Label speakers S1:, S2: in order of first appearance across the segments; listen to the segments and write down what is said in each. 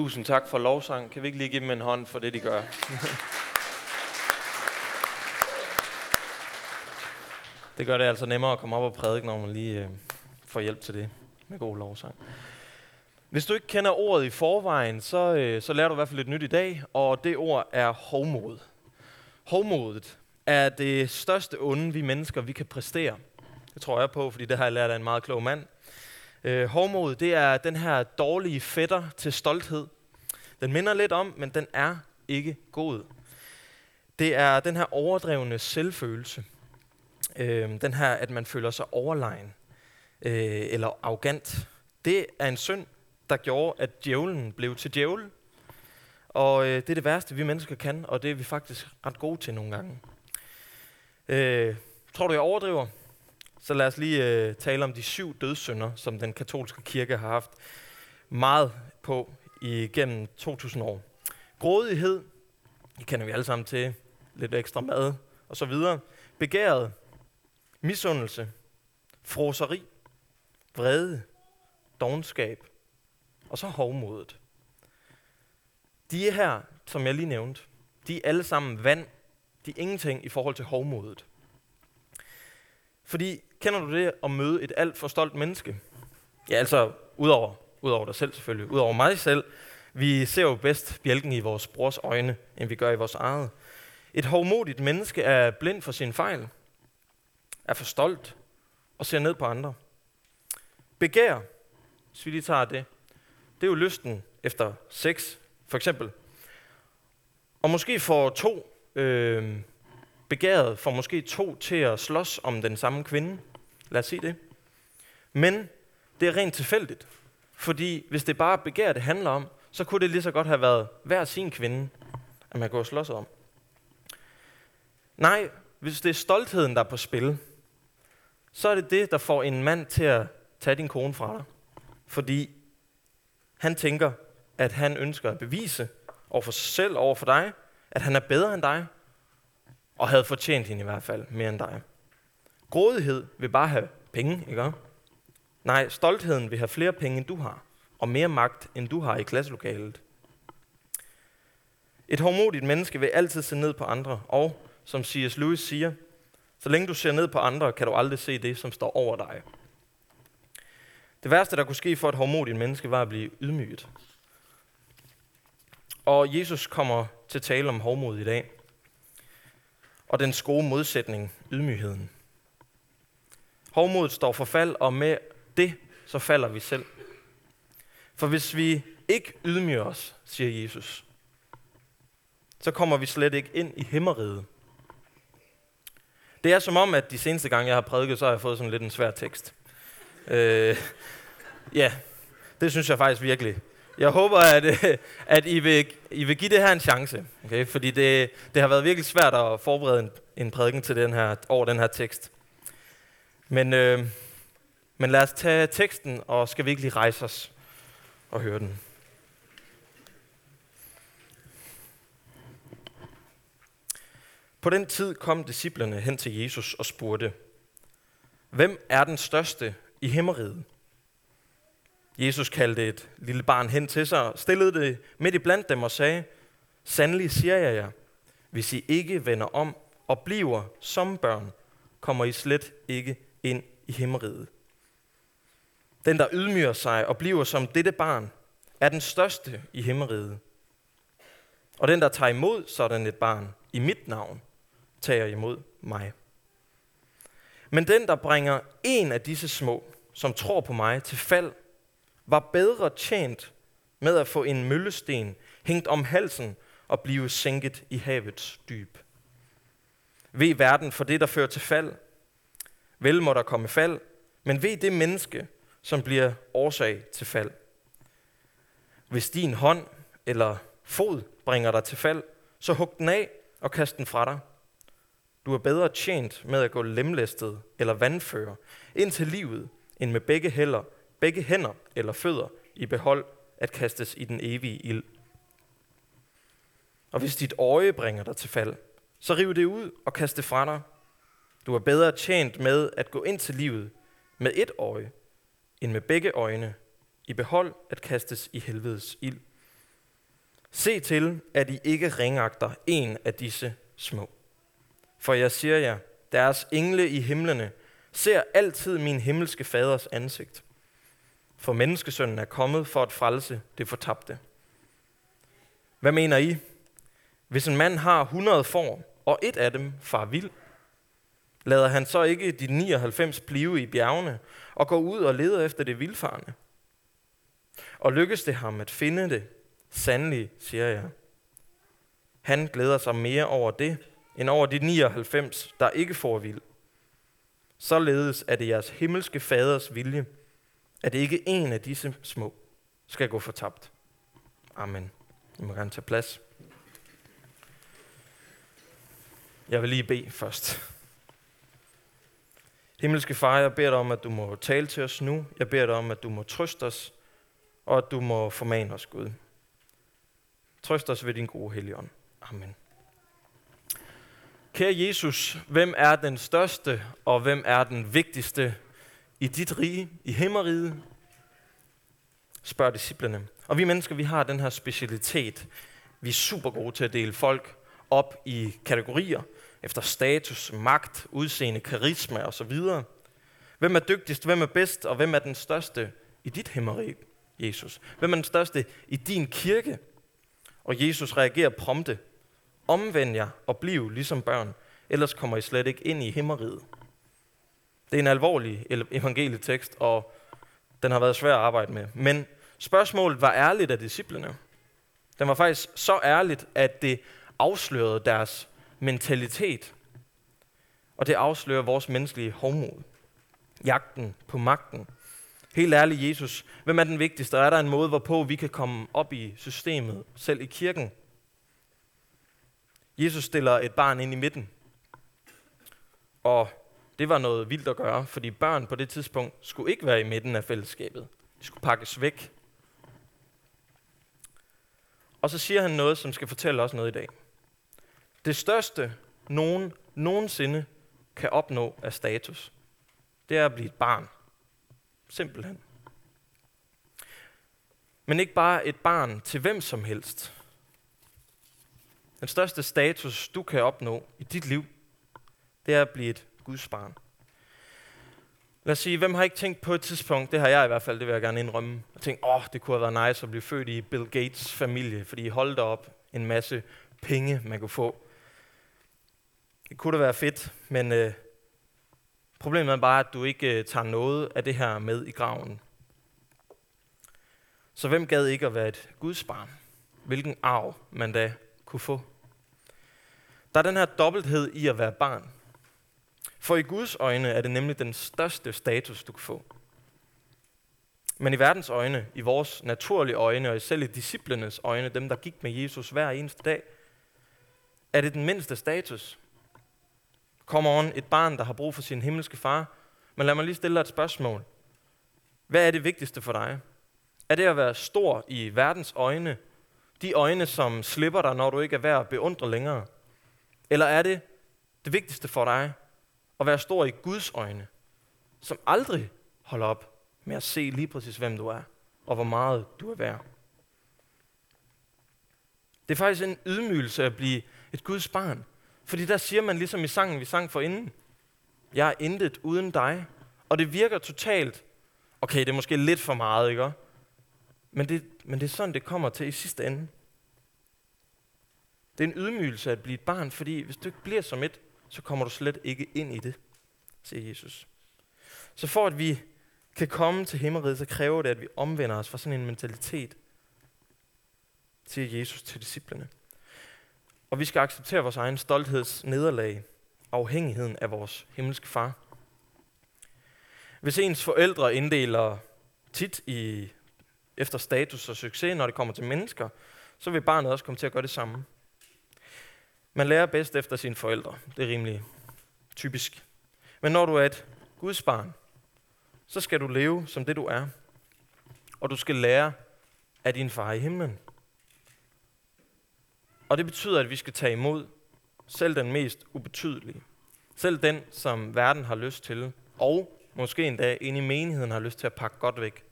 S1: Tusind tak for lovsang. Kan vi ikke lige give dem en hånd for det, de gør? det gør det altså nemmere at komme op og prædike, når man lige øh, får hjælp til det med god lovsang. Hvis du ikke kender ordet i forvejen, så, øh, så lærer du i hvert fald lidt nyt i dag, og det ord er hovmod. Hovmodet er det største onde, vi mennesker vi kan præstere. Det tror jeg på, fordi det har jeg lært af en meget klog mand. Øh, hovmod, det er den her dårlige fætter til stolthed. Den minder lidt om, men den er ikke god. Det er den her overdrevne selvfølelse. Øh, den her, at man føler sig overlegen øh, eller arrogant. Det er en synd, der gjorde, at djævlen blev til djævel. Og øh, det er det værste, vi mennesker kan, og det er vi faktisk ret gode til nogle gange. Øh, tror du, jeg overdriver? Så lad os lige øh, tale om de syv dødssynder, som den katolske kirke har haft meget på igennem 2000 år. Grådighed, det kender vi alle sammen til, lidt ekstra mad og så videre. Begæret, misundelse, froseri, vrede, dogenskab og så hovmodet. De er her, som jeg lige nævnte, de er alle sammen vand. De er ingenting i forhold til hovmodet. Fordi, kender du det at møde et alt for stolt menneske? Ja, altså, udover, udover dig selv selvfølgelig, udover mig selv. Vi ser jo bedst bjælken i vores brors øjne, end vi gør i vores eget. Et hovmodigt menneske er blind for sin fejl, er for stolt og ser ned på andre. Begær, hvis vi lige tager det, det er jo lysten efter sex, for eksempel. Og måske får to øh, begæret, får måske to til at slås om den samme kvinde. Lad os sige det. Men det er rent tilfældigt. Fordi hvis det bare begær, det handler om, så kunne det lige så godt have været hver sin kvinde, at man går og slås om. Nej, hvis det er stoltheden, der er på spil, så er det det, der får en mand til at tage din kone fra dig. Fordi han tænker, at han ønsker at bevise over for sig selv, over for dig, at han er bedre end dig, og havde fortjent hende i hvert fald mere end dig. Grådighed vil bare have penge, ikke? Nej, stoltheden vil have flere penge, end du har, og mere magt, end du har i klasselokalet. Et hårdmodigt menneske vil altid se ned på andre, og som C.S. Lewis siger, så længe du ser ned på andre, kan du aldrig se det, som står over dig. Det værste, der kunne ske for et hårdmodigt menneske, var at blive ydmyget. Og Jesus kommer til at tale om hårdmod i dag. Og den gode modsætning, ydmygheden. Hovmodet står for fald, og med det, så falder vi selv. For hvis vi ikke ydmyger os, siger Jesus, så kommer vi slet ikke ind i himmeriget. Det er som om, at de seneste gange, jeg har prædiket, så har jeg fået sådan lidt en svær tekst. Øh, ja, det synes jeg faktisk virkelig. Jeg håber, at, at I, vil, I vil give det her en chance. Okay? Fordi det, det har været virkelig svært at forberede en, en prædiken til den her, over den her tekst. Men, øh, men lad os tage teksten, og skal vi ikke lige rejse os og høre den. På den tid kom disciplerne hen til Jesus og spurgte, Hvem er den største i himmeriget? Jesus kaldte et lille barn hen til sig, stillede det midt i blandt dem og sagde, Sandelig siger jeg jer, hvis I ikke vender om og bliver som børn, kommer I slet ikke ind i himmeriget. Den, der ydmyger sig og bliver som dette barn, er den største i himmeriget. Og den, der tager imod sådan et barn i mit navn, tager imod mig. Men den, der bringer en af disse små, som tror på mig, til fald, var bedre tjent med at få en møllesten hængt om halsen og blive sænket i havets dyb. Ved verden for det, der fører til fald. Vel må der komme fald, men ved det menneske, som bliver årsag til fald. Hvis din hånd eller fod bringer dig til fald, så hug den af og kast den fra dig. Du er bedre tjent med at gå lemlæstet eller vandføre ind til livet, end med begge heller, begge hænder eller fødder i behold at kastes i den evige ild. Og hvis dit øje bringer dig til fald, så riv det ud og kast det fra dig. Du er bedre tjent med at gå ind til livet med et øje, end med begge øjne i behold at kastes i helvedes ild. Se til, at I ikke ringagter en af disse små. For jeg siger jer, deres engle i himlene ser altid min himmelske faders ansigt. For menneskesønnen er kommet for at frelse det fortabte. Hvad mener I? Hvis en mand har 100 får, og et af dem far vild, lader han så ikke de 99 blive i bjergene og går ud og leder efter det vildfarne? Og lykkes det ham at finde det, sandelig, siger jeg. Han glæder sig mere over det, end over de 99, der ikke får vild. Således er det jeres himmelske faders vilje, at ikke en af disse små skal gå fortabt. Amen. I må gerne tage plads. Jeg vil lige bede først. Himmelske far, jeg beder dig om, at du må tale til os nu. Jeg beder dig om, at du må trøste os, og at du må formane os, Gud. Trøst os ved din gode helligånd. Amen. Kære Jesus, hvem er den største, og hvem er den vigtigste i dit rige, i himmeriget? Spørg disciplene. Og vi mennesker, vi har den her specialitet. Vi er super gode til at dele folk op i kategorier, efter status, magt, udseende, karisma osv. Hvem er dygtigst, hvem er bedst, og hvem er den største i dit himmeri, Jesus? Hvem er den største i din kirke? Og Jesus reagerer prompte. Omvend jer og bliv ligesom børn, ellers kommer I slet ikke ind i himmeriget. Det er en alvorlig evangelietekst, og den har været svær at arbejde med. Men spørgsmålet var ærligt af disciplene. Den var faktisk så ærligt, at det afslørede deres mentalitet. Og det afslører vores menneskelige hovmod. Jagten på magten. Helt ærligt, Jesus, hvem er den vigtigste? Og er der en måde, hvorpå vi kan komme op i systemet, selv i kirken? Jesus stiller et barn ind i midten. Og det var noget vildt at gøre, fordi børn på det tidspunkt skulle ikke være i midten af fællesskabet. De skulle pakkes væk. Og så siger han noget, som skal fortælle os noget i dag. Det største, nogen nogensinde kan opnå af status, det er at blive et barn. Simpelthen. Men ikke bare et barn til hvem som helst. Den største status, du kan opnå i dit liv, det er at blive et Guds barn. Lad os sige, hvem har ikke tænkt på et tidspunkt, det har jeg i hvert fald, det vil jeg gerne indrømme, og tænkt, åh, oh, det kunne have været nice at blive født i Bill Gates familie, fordi I holdt op en masse penge, man kunne få. Det kunne da være fedt, men øh, problemet er bare, at du ikke øh, tager noget af det her med i graven. Så hvem gad ikke at være et Guds barn? Hvilken arv man da kunne få? Der er den her dobbelthed i at være barn. For i Guds øjne er det nemlig den største status, du kan få. Men i verdens øjne, i vores naturlige øjne, og selv i disciplenes øjne, dem der gik med Jesus hver eneste dag, er det den mindste status. Come on et barn, der har brug for sin himmelske far. Men lad mig lige stille dig et spørgsmål. Hvad er det vigtigste for dig? Er det at være stor i verdens øjne? De øjne, som slipper dig, når du ikke er værd at beundre længere? Eller er det det vigtigste for dig at være stor i Guds øjne, som aldrig holder op med at se lige præcis, hvem du er, og hvor meget du er værd? Det er faktisk en ydmygelse at blive et Guds barn. Fordi der siger man ligesom i sangen, vi sang for inden, jeg er intet uden dig. Og det virker totalt, okay, det er måske lidt for meget, ikke? Men det, men det er sådan, det kommer til i sidste ende. Det er en ydmygelse at blive et barn, fordi hvis du ikke bliver som et, så kommer du slet ikke ind i det, siger Jesus. Så for at vi kan komme til himmeriget, så kræver det, at vi omvender os fra sådan en mentalitet, siger Jesus til disciplene. Og vi skal acceptere vores egen stoltheds nederlag, afhængigheden af vores himmelske far. Hvis ens forældre inddeler tit i, efter status og succes, når det kommer til mennesker, så vil barnet også komme til at gøre det samme. Man lærer bedst efter sine forældre. Det er rimelig typisk. Men når du er et Guds barn, så skal du leve som det du er. Og du skal lære af din far i himlen. Og det betyder, at vi skal tage imod selv den mest ubetydelige. Selv den, som verden har lyst til, og måske endda ind i menigheden har lyst til at pakke godt væk.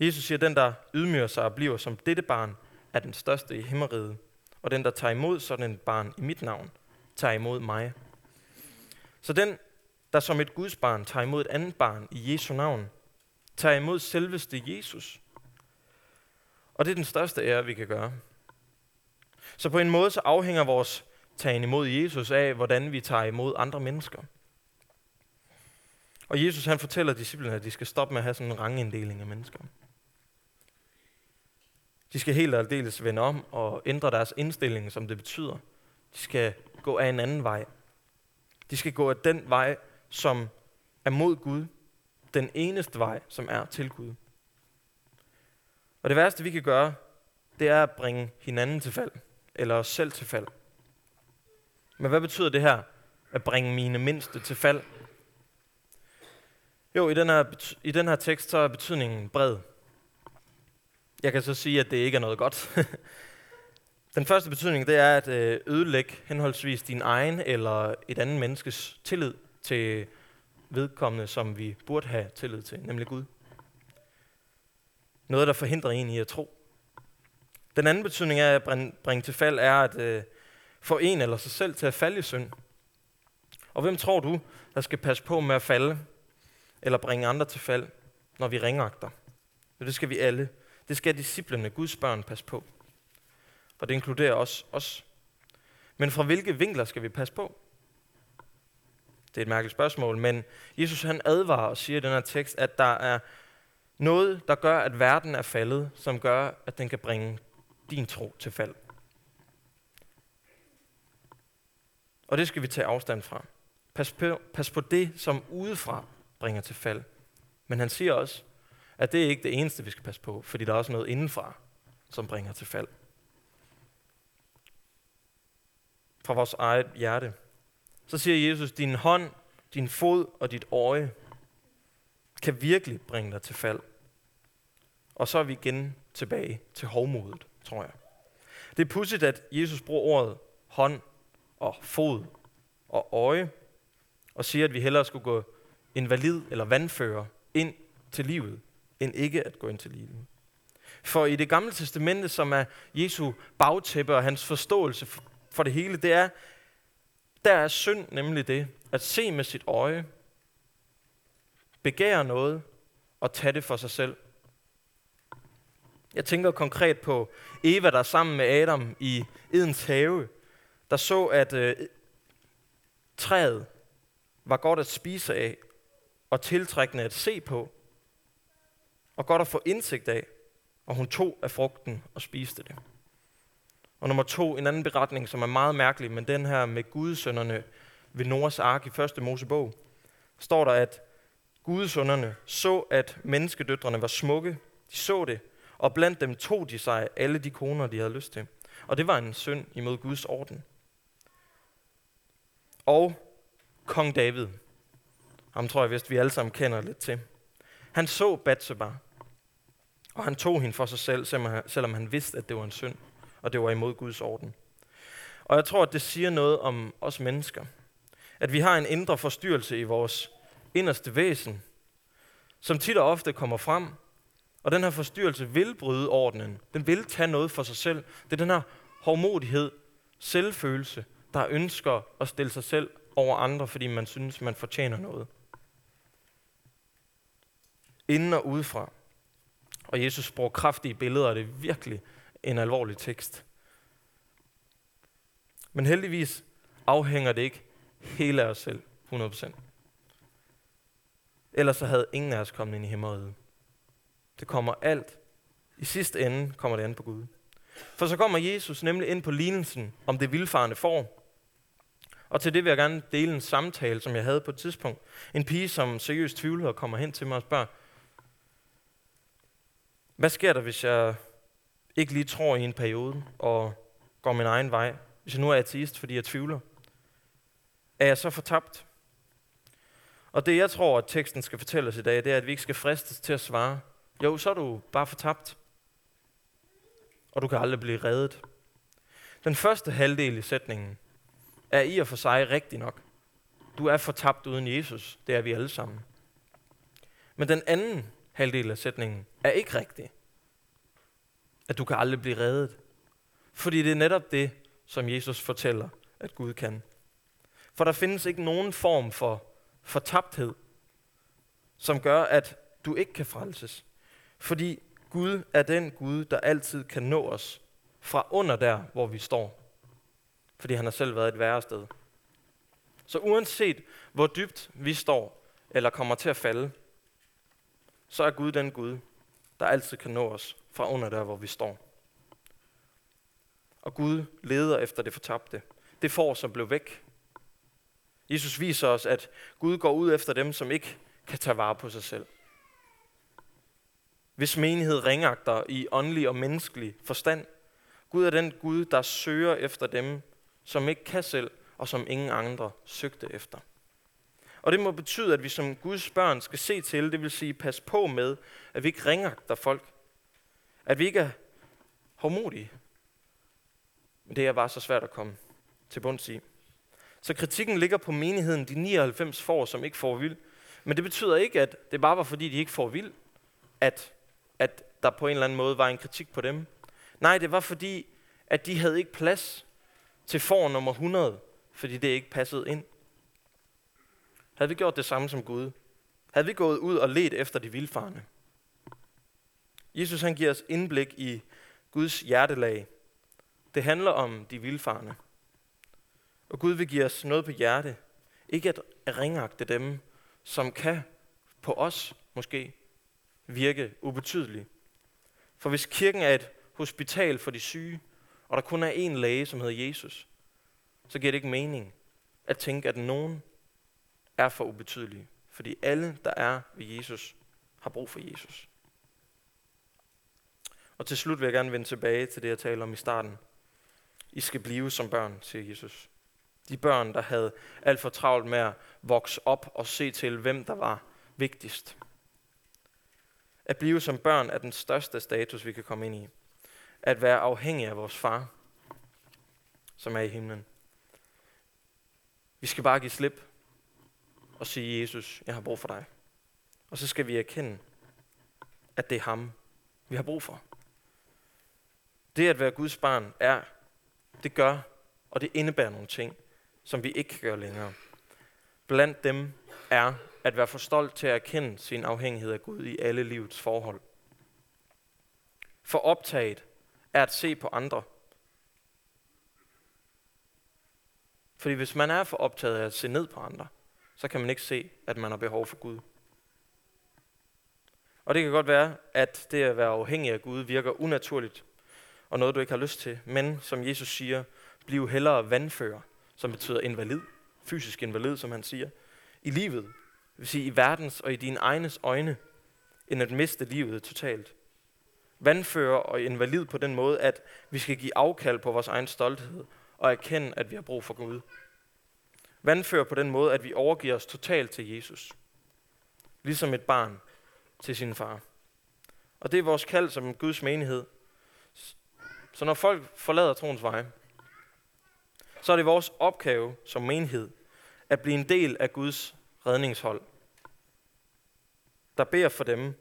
S1: Jesus siger, den der ydmyger sig og bliver som dette barn, er den største i himmeriget. Og den, der tager imod sådan et barn i mit navn, tager imod mig. Så den, der som et Guds barn tager imod et andet barn i Jesu navn, tager imod selveste Jesus. Og det er den største ære, vi kan gøre. Så på en måde så afhænger vores tagen imod Jesus af, hvordan vi tager imod andre mennesker. Og Jesus han fortæller disciplene, at de skal stoppe med at have sådan en ranginddeling af mennesker. De skal helt aldeles vende om og ændre deres indstilling, som det betyder. De skal gå af en anden vej. De skal gå af den vej, som er mod Gud. Den eneste vej, som er til Gud. Og det værste, vi kan gøre, det er at bringe hinanden til fald, eller os selv til fald. Men hvad betyder det her, at bringe mine mindste til fald? Jo, i den her, i den her tekst, så er betydningen bred. Jeg kan så sige, at det ikke er noget godt. den første betydning, det er at øh, ødelægge henholdsvis din egen eller et andet menneskes tillid til vedkommende, som vi burde have tillid til, nemlig Gud. Noget, der forhindrer en i at tro. Den anden betydning af at bringe til fald er at øh, få en eller sig selv til at falde i synd. Og hvem tror du, der skal passe på med at falde, eller bringe andre til fald, når vi ringagter? Jo, det skal vi alle. Det skal disciplene, Guds børn, passe på. Og det inkluderer også os. Men fra hvilke vinkler skal vi passe på? Det er et mærkeligt spørgsmål, men Jesus han advarer og siger i den her tekst, at der er noget, der gør, at verden er faldet, som gør, at den kan bringe din tro til fald. Og det skal vi tage afstand fra. Pas på, pas på det, som udefra bringer til fald. Men han siger også, at det er ikke det eneste, vi skal passe på, fordi der er også noget indenfra, som bringer til fald. Fra vores eget hjerte. Så siger Jesus, din hånd, din fod og dit øje kan virkelig bringe dig til fald. Og så er vi igen tilbage til hovmodet, tror jeg. Det er pudsigt, at Jesus bruger ordet hånd og fod og øje, og siger, at vi hellere skulle gå invalid eller vandfører ind til livet, end ikke at gå ind til livet. For i det gamle testamente, som er Jesu bagtæppe og hans forståelse for det hele, det er, der er synd nemlig det, at se med sit øje, begære noget og tage det for sig selv. Jeg tænker konkret på Eva, der sammen med Adam i Edens have, der så, at øh, træet var godt at spise af, og tiltrækkende at se på, og godt at få indsigt af, og hun tog af frugten og spiste det. Og nummer to, en anden beretning, som er meget mærkelig, men den her med gudesønderne ved Noras ark i første Mosebog, står der, at gudesønderne så, at menneskedøtrene var smukke. De så det, og blandt dem tog de sig alle de koner, de havde lyst til. Og det var en synd imod Guds orden. Og kong David, ham tror jeg vist, vi alle sammen kender lidt til. Han så Bathsheba, og han tog hende for sig selv, selvom han vidste, at det var en synd, og det var imod Guds orden. Og jeg tror, at det siger noget om os mennesker. At vi har en indre forstyrrelse i vores inderste væsen, som tit og ofte kommer frem, og den her forstyrrelse vil bryde ordenen. Den vil tage noget for sig selv. Det er den her hårdmodighed, selvfølelse, der ønsker at stille sig selv over andre, fordi man synes, man fortjener noget. Inden og udefra. Og Jesus bruger kraftige billeder, og det er virkelig en alvorlig tekst. Men heldigvis afhænger det ikke hele af os selv, 100%. Ellers så havde ingen af os kommet ind i himmeriget. Det kommer alt. I sidste ende kommer det an på Gud. For så kommer Jesus nemlig ind på lignelsen om det vildfarende får. Og til det vil jeg gerne dele en samtale, som jeg havde på et tidspunkt. En pige, som seriøst tvivlede og kommer hen til mig og spørger, hvad sker der, hvis jeg ikke lige tror i en periode og går min egen vej? Hvis jeg nu er ateist, fordi jeg tvivler? Er jeg så fortabt? Og det jeg tror, at teksten skal fortælle os i dag, det er, at vi ikke skal fristes til at svare. Jo, så er du bare fortabt. Og du kan aldrig blive reddet. Den første halvdel i sætningen er i og for sig rigtig nok. Du er fortabt uden Jesus. Det er vi alle sammen. Men den anden halvdel af sætningen er ikke rigtig. At du kan aldrig blive reddet. Fordi det er netop det, som Jesus fortæller, at Gud kan. For der findes ikke nogen form for fortabthed, som gør, at du ikke kan frelses. Fordi Gud er den Gud, der altid kan nå os fra under der, hvor vi står. Fordi han har selv været et værre sted. Så uanset hvor dybt vi står, eller kommer til at falde, så er Gud den Gud, der altid kan nå os fra under der, hvor vi står. Og Gud leder efter det fortabte. Det får, som blev væk. Jesus viser os, at Gud går ud efter dem, som ikke kan tage vare på sig selv. Hvis menighed ringagter i åndelig og menneskelig forstand. Gud er den Gud, der søger efter dem, som ikke kan selv, og som ingen andre søgte efter. Og det må betyde, at vi som Guds børn skal se til, det vil sige pas på med, at vi ikke ringagter folk. At vi ikke er hårdmodige. Men det er bare så svært at komme til bunds i. Så kritikken ligger på menigheden, de 99 får, som ikke får vild. Men det betyder ikke, at det bare var fordi, de ikke får vild, at, at der på en eller anden måde var en kritik på dem. Nej, det var fordi, at de havde ikke plads til for nummer 100, fordi det ikke passede ind. Havde vi gjort det samme som Gud? Havde vi gået ud og let efter de vilfarne? Jesus han giver os indblik i Guds hjertelag. Det handler om de vilfarne. Og Gud vil give os noget på hjerte. Ikke at ringagte dem, som kan på os måske virke ubetydelig. For hvis kirken er et hospital for de syge, og der kun er én læge, som hedder Jesus, så giver det ikke mening at tænke, at nogen er for ubetydelige. Fordi alle, der er ved Jesus, har brug for Jesus. Og til slut vil jeg gerne vende tilbage til det, jeg talte om i starten. I skal blive som børn, siger Jesus. De børn, der havde alt for travlt med at vokse op og se til, hvem der var vigtigst. At blive som børn er den største status, vi kan komme ind i. At være afhængig af vores far, som er i himlen. Vi skal bare give slip og sige, Jesus, jeg har brug for dig. Og så skal vi erkende, at det er ham, vi har brug for. Det at være Guds barn er, det gør, og det indebærer nogle ting, som vi ikke kan gøre længere. Blandt dem er at være for stolt til at erkende sin afhængighed af Gud i alle livets forhold. For optaget er at se på andre. Fordi hvis man er for optaget af at se ned på andre, så kan man ikke se, at man har behov for Gud. Og det kan godt være, at det at være afhængig af Gud virker unaturligt, og noget du ikke har lyst til. Men som Jesus siger, bliv hellere vandfører, som betyder invalid, fysisk invalid, som han siger, i livet, det vil sige i verdens og i dine egnes øjne, end at miste livet totalt. Vandfører og invalid på den måde, at vi skal give afkald på vores egen stolthed og erkende, at vi har brug for Gud. Vandfører på den måde, at vi overgiver os totalt til Jesus. Ligesom et barn til sin far. Og det er vores kald som Guds menighed. Så når folk forlader troens vej, så er det vores opgave som menighed at blive en del af Guds redningshold, der beder for dem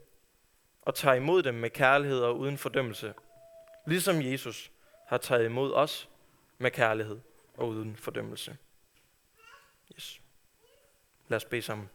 S1: og tager imod dem med kærlighed og uden fordømmelse, ligesom Jesus har taget imod os med kærlighed og uden fordømmelse. Yes. Lad os bede sammen.